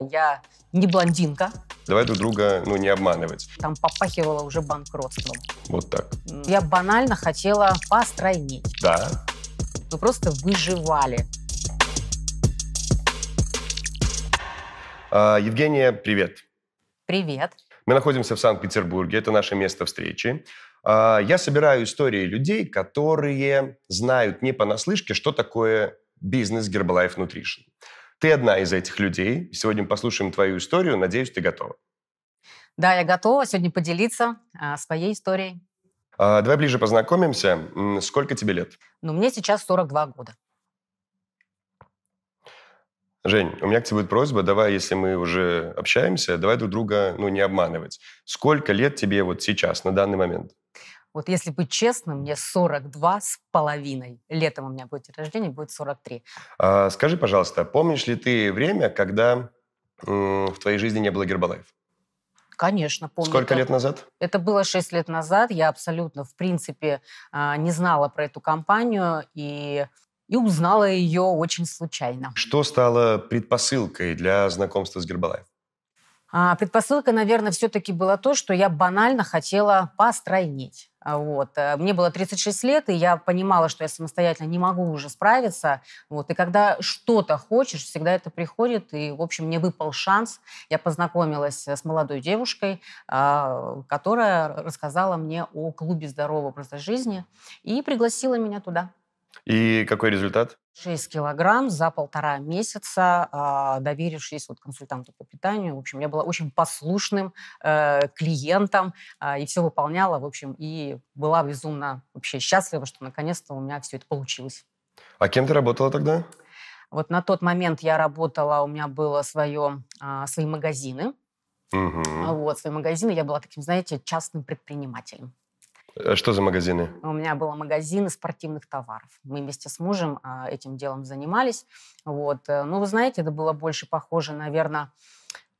Я не блондинка. Давай друг друга ну, не обманывать. Там попахивало уже банкротством. Вот так. Я банально хотела постройнить. Да. Мы просто выживали. А, Евгения, привет. Привет. Мы находимся в Санкт-Петербурге, это наше место встречи. А, Я собираю истории людей, которые знают не понаслышке, что такое бизнес Herbalife Nutrition. Ты одна из этих людей. Сегодня мы послушаем твою историю. Надеюсь, ты готова. Да, я готова сегодня поделиться а, своей историей. А, Давай ближе познакомимся. Сколько тебе лет? Но мне сейчас 42 года. Жень, у меня к тебе будет просьба, давай, если мы уже общаемся, давай друг друга ну, не обманывать. Сколько лет тебе вот сейчас, на данный момент? Вот если быть честным, мне 42 с половиной. Летом у меня будет день рождения, будет 43. А, скажи, пожалуйста, помнишь ли ты время, когда м, в твоей жизни не было Гербалайф? Конечно, помню. Сколько это. лет назад? Это было 6 лет назад. Я абсолютно, в принципе, а, не знала про эту компанию и, и узнала ее очень случайно. Что стало предпосылкой для знакомства с Гербалайф? А, Предпосылка, наверное, все-таки была то, что я банально хотела постройнить. А, Вот. э, Мне было 36 лет, и я понимала, что я самостоятельно не могу уже справиться. Вот. И когда что-то хочешь, всегда это приходит. И, в общем, мне выпал шанс. Я познакомилась с молодой девушкой, а, которая рассказала мне о клубе здорового образа жизни и пригласила меня туда. И какой результат? 6 килограмм за полтора месяца, а, доверившись вот консультанту по питанию. В общем, я была очень послушным э, клиентом а, и все выполняла, в общем, и была безумно вообще счастлива, что наконец-то у меня все это получилось. А кем ты работала тогда? Вот на тот момент я работала, у меня было свое, а, свои магазины. Мгм. Вот, свои магазины, я была таким, знаете, частным предпринимателем. Э, Что за магазины? У меня был магазин спортивных товаров. Мы вместе с мужем а, этим делом занимались. Вот. э, Ну, вы знаете, это было больше похоже, наверное,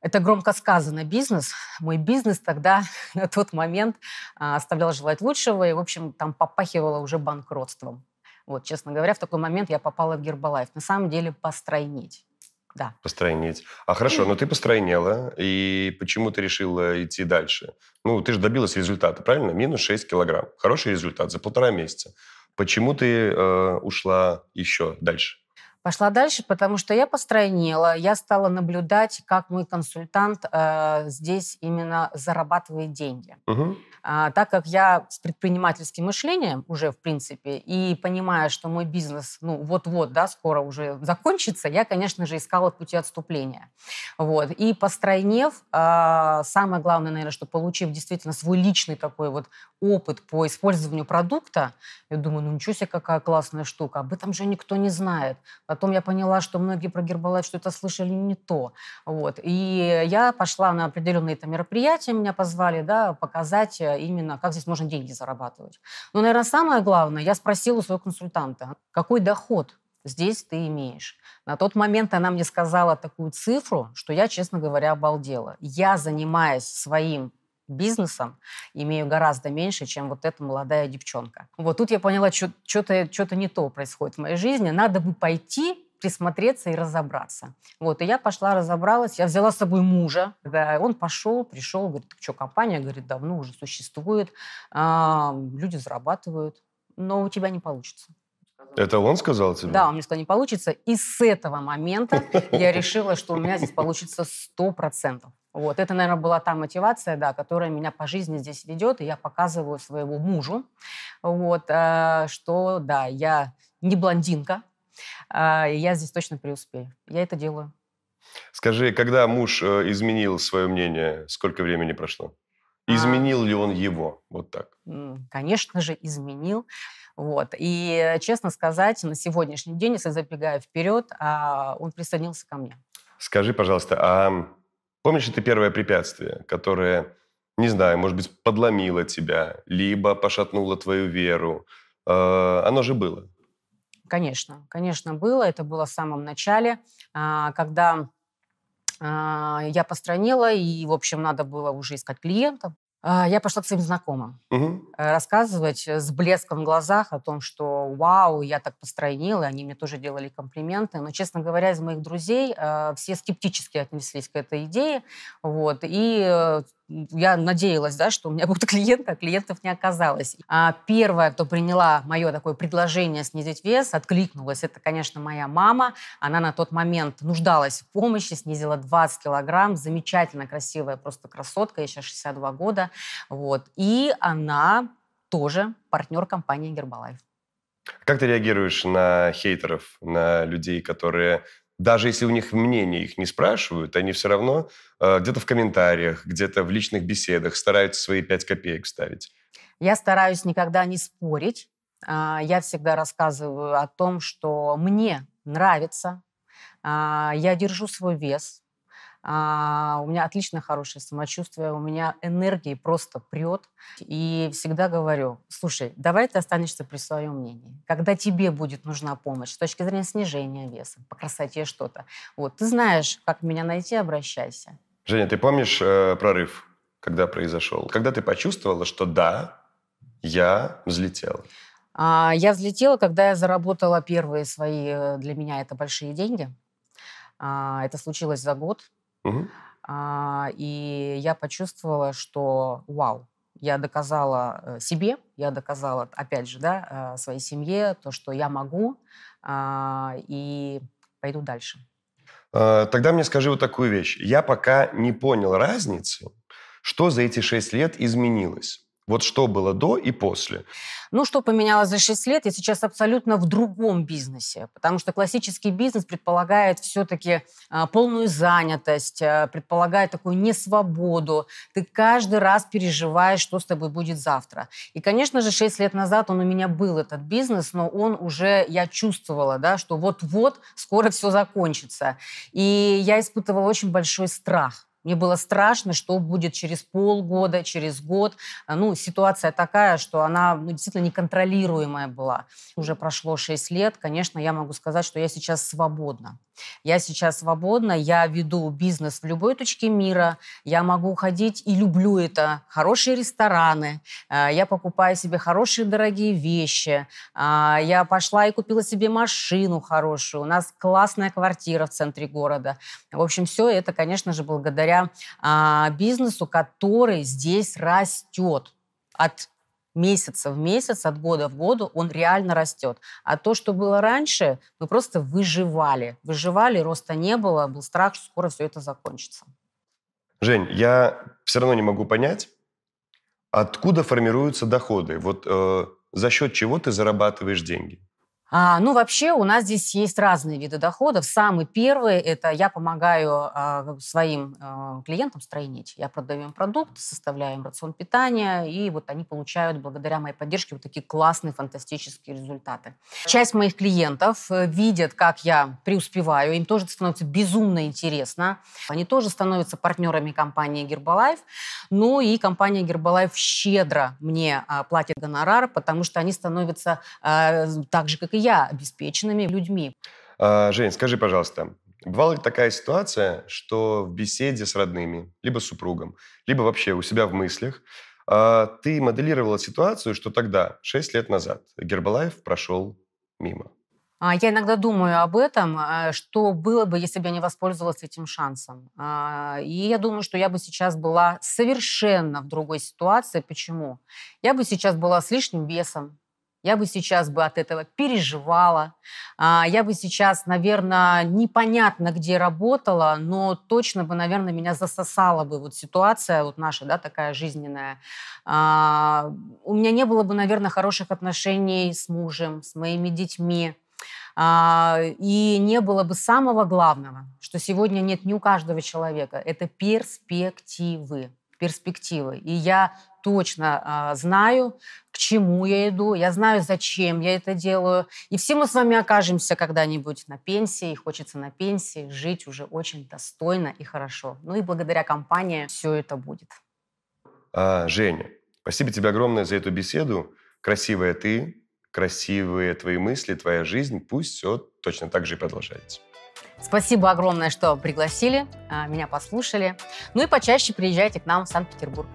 это громко сказано бизнес. Мой бизнес тогда на тот момент а, оставлял желать лучшего, и, в общем, там попахивало уже банкротством. Вот, честно говоря, в такой момент я попала в Гербалайф. На самом деле, постройнить. Да. Постройнить. А хорошо, но ты постройнела, и почему ты решила идти дальше? Ну, ты же добилась результата, правильно? Минус 6 килограмм. Хороший результат за полтора месяца. Почему ты э, ушла еще дальше? Пошла дальше, потому что я постройнела, я стала наблюдать, как мой консультант э, здесь именно зарабатывает деньги. Мгм. А, так как я с предпринимательским мышлением уже, в принципе, и понимая, что мой бизнес, ну, вот-вот, да, скоро уже закончится, я, конечно же, искала пути отступления. Вот. И постройнев, а, самое главное, наверное, что получив действительно свой личный такой вот опыт по использованию продукта, я думаю, ну, ничего себе, какая классная штука, об этом же никто не знает. Потом я поняла, что многие про Гербалайф что-то слышали не то. Вот. И я пошла на определенные там мероприятия, меня позвали, да, показать э, именно, как здесь можно деньги зарабатывать. Но, наверное, самое главное, я спросила у своего консультанта, какой доход здесь ты имеешь. На тот момент она мне сказала такую цифру, что я, честно говоря, обалдела. Я, занимаясь своим бизнесом, имею гораздо меньше, чем вот эта молодая девчонка. Вот тут я поняла, что-то что не то происходит в моей жизни. Надо бы пойти присмотреться и разобраться. Вот, и я пошла, разобралась, я взяла с собой мужа, да, он пошел, пришел, говорит, что, компания, говорит, давно уже существует, а, люди зарабатывают, но у тебя не получится. Это он сказал тебе? Да, он мне сказал, не получится. И с этого момента я решила, что у меня здесь получится сто процентов. Вот, это, наверное, была та мотивация, да, которая меня по жизни здесь ведет, и я показываю своему мужу, вот, э, что, да, я не блондинка, э, и я здесь точно преуспею. Я это делаю. Скажи, когда муж э, изменил свое мнение, сколько времени прошло? А. Изменил ли он его? Вот так. Конечно же, изменил. Вот. И, честно сказать, на сегодняшний день, если забегая вперед, а, он присоединился ко мне. Скажи, пожалуйста, а помнишь ты первое препятствие, которое, не знаю, может быть, подломило тебя, либо пошатнуло твою веру? Э, Оно же было. Конечно, конечно, было. Это было в самом начале, а, когда а, я постранила, и, в общем, надо было уже искать клиентов. А, я пошла к своим знакомым угу. рассказывать с блеском в глазах о том, что вау, я так построила, и они мне тоже делали комплименты. Но, честно говоря, из моих друзей э, все скептически отнеслись к этой идее. Вот, и э, я надеялась, да, что у меня будут клиенты, а клиентов не оказалось. А первая, кто приняла мое такое предложение снизить вес, откликнулась, это, конечно, моя мама. Она на тот момент нуждалась в помощи, снизила 20 килограмм, замечательно красивая просто красотка, ей сейчас 62 года. Вот. И она тоже партнер компании Гербалайф. Как ты реагируешь на хейтеров, на людей, которые даже если у них мнение их не спрашивают, они все равно э, где-то в комментариях, где-то в личных беседах стараются свои пять копеек вставить. Я стараюсь никогда не спорить. Э, я всегда рассказываю о том, что мне нравится. Э, я держу свой вес. А, у меня отлично хорошее самочувствие, у меня энергии просто прет. И всегда говорю, слушай, давай ты останешься при своем мнении. Когда тебе будет нужна помощь с точки зрения снижения веса, по красоте что-то, вот, ты знаешь, как меня найти, обращайся. Женя, ты помнишь э, прорыв, когда произошел? Когда ты почувствовала, что да, я взлетела? А, я взлетела, когда я заработала первые свои, э, для меня это большие деньги. А, это случилось за год. Угу. А, и я почувствовала, что вау, я доказала э, себе, я доказала, опять же, да, э, своей семье то, что я могу, а, и пойду дальше. А, тогда мне скажи вот такую вещь. Я пока не понял разницы, что за эти шесть лет изменилось. Вот что было до и после? Ну, что поменялось за 6 лет, я сейчас абсолютно в другом бизнесе, потому что классический бизнес предполагает все-таки а, полную занятость, а, предполагает такую несвободу. Ты каждый раз переживаешь, что с тобой будет завтра. И, конечно же, 6 лет назад он у меня был, этот бизнес, но он уже, я чувствовала, да, что вот-вот скоро все закончится. И я испытывала очень большой страх мне было страшно, что будет через полгода, через год. Ну, ситуация такая, что она ну, действительно неконтролируемая была. Уже прошло 6 лет. Конечно, я могу сказать, что я сейчас свободна. Я сейчас свободна, я веду бизнес в любой точке мира, я могу ходить и люблю это. Хорошие рестораны, э, я покупаю себе хорошие дорогие вещи, э, я пошла и купила себе машину хорошую, у нас классная квартира в центре города. В общем, все это, конечно же, благодаря а, бизнесу, который здесь растет от месяца в месяц, от года в году он реально растет. А то, что было раньше, мы просто выживали. Выживали, роста не было, был страх, что скоро все это закончится. Жень, я все равно не могу понять, откуда формируются доходы. Вот э, за счет чего ты зарабатываешь деньги? А, ну, вообще у нас здесь есть разные виды доходов. Самый первый – это я помогаю а, своим а, клиентам стройнить. Я продаю им продукт, составляю им рацион питания, и вот они получают благодаря моей поддержке вот такие классные, фантастические результаты. Часть моих клиентов э, видят, как я преуспеваю, им тоже становится безумно интересно. Они тоже становятся партнерами компании Herbalife. Ну и компания Herbalife щедро мне а, платит гонорар, потому что они становятся а, так же, как и я, обеспеченными людьми. А, Жень, скажи, пожалуйста, бывала ли такая ситуация, что в беседе с родными, либо с супругом, либо вообще у себя в мыслях, а, ты моделировала ситуацию, что тогда, 6 лет назад, Гербалайф прошел мимо? А, я иногда думаю об этом, а, что было бы, если бы я не воспользовалась этим шансом. И я думаю, что я бы сейчас была совершенно в другой ситуации. Почему? Я бы сейчас была с лишним весом, я бы сейчас бы от этого переживала. А, я бы сейчас, наверное, непонятно где работала, но точно бы, наверное, меня засосала бы вот ситуация вот наша, да, такая жизненная. А, у меня не было бы, наверное, хороших отношений с мужем, с моими детьми. А, и не было бы самого главного, что сегодня нет ни у каждого человека, это перспективы перспективы. И я точно а, знаю, к чему я иду, я знаю, зачем я это делаю. И все мы с вами окажемся когда-нибудь на пенсии, и хочется на пенсии жить уже очень достойно и хорошо. Ну и благодаря компании все это будет. А, Женя, спасибо тебе огромное за эту беседу. Красивая ты, красивые твои мысли, твоя жизнь. Пусть все точно так же и продолжается. Спасибо огромное, что пригласили, а, меня послушали. Ну и почаще приезжайте к нам в Санкт-Петербург.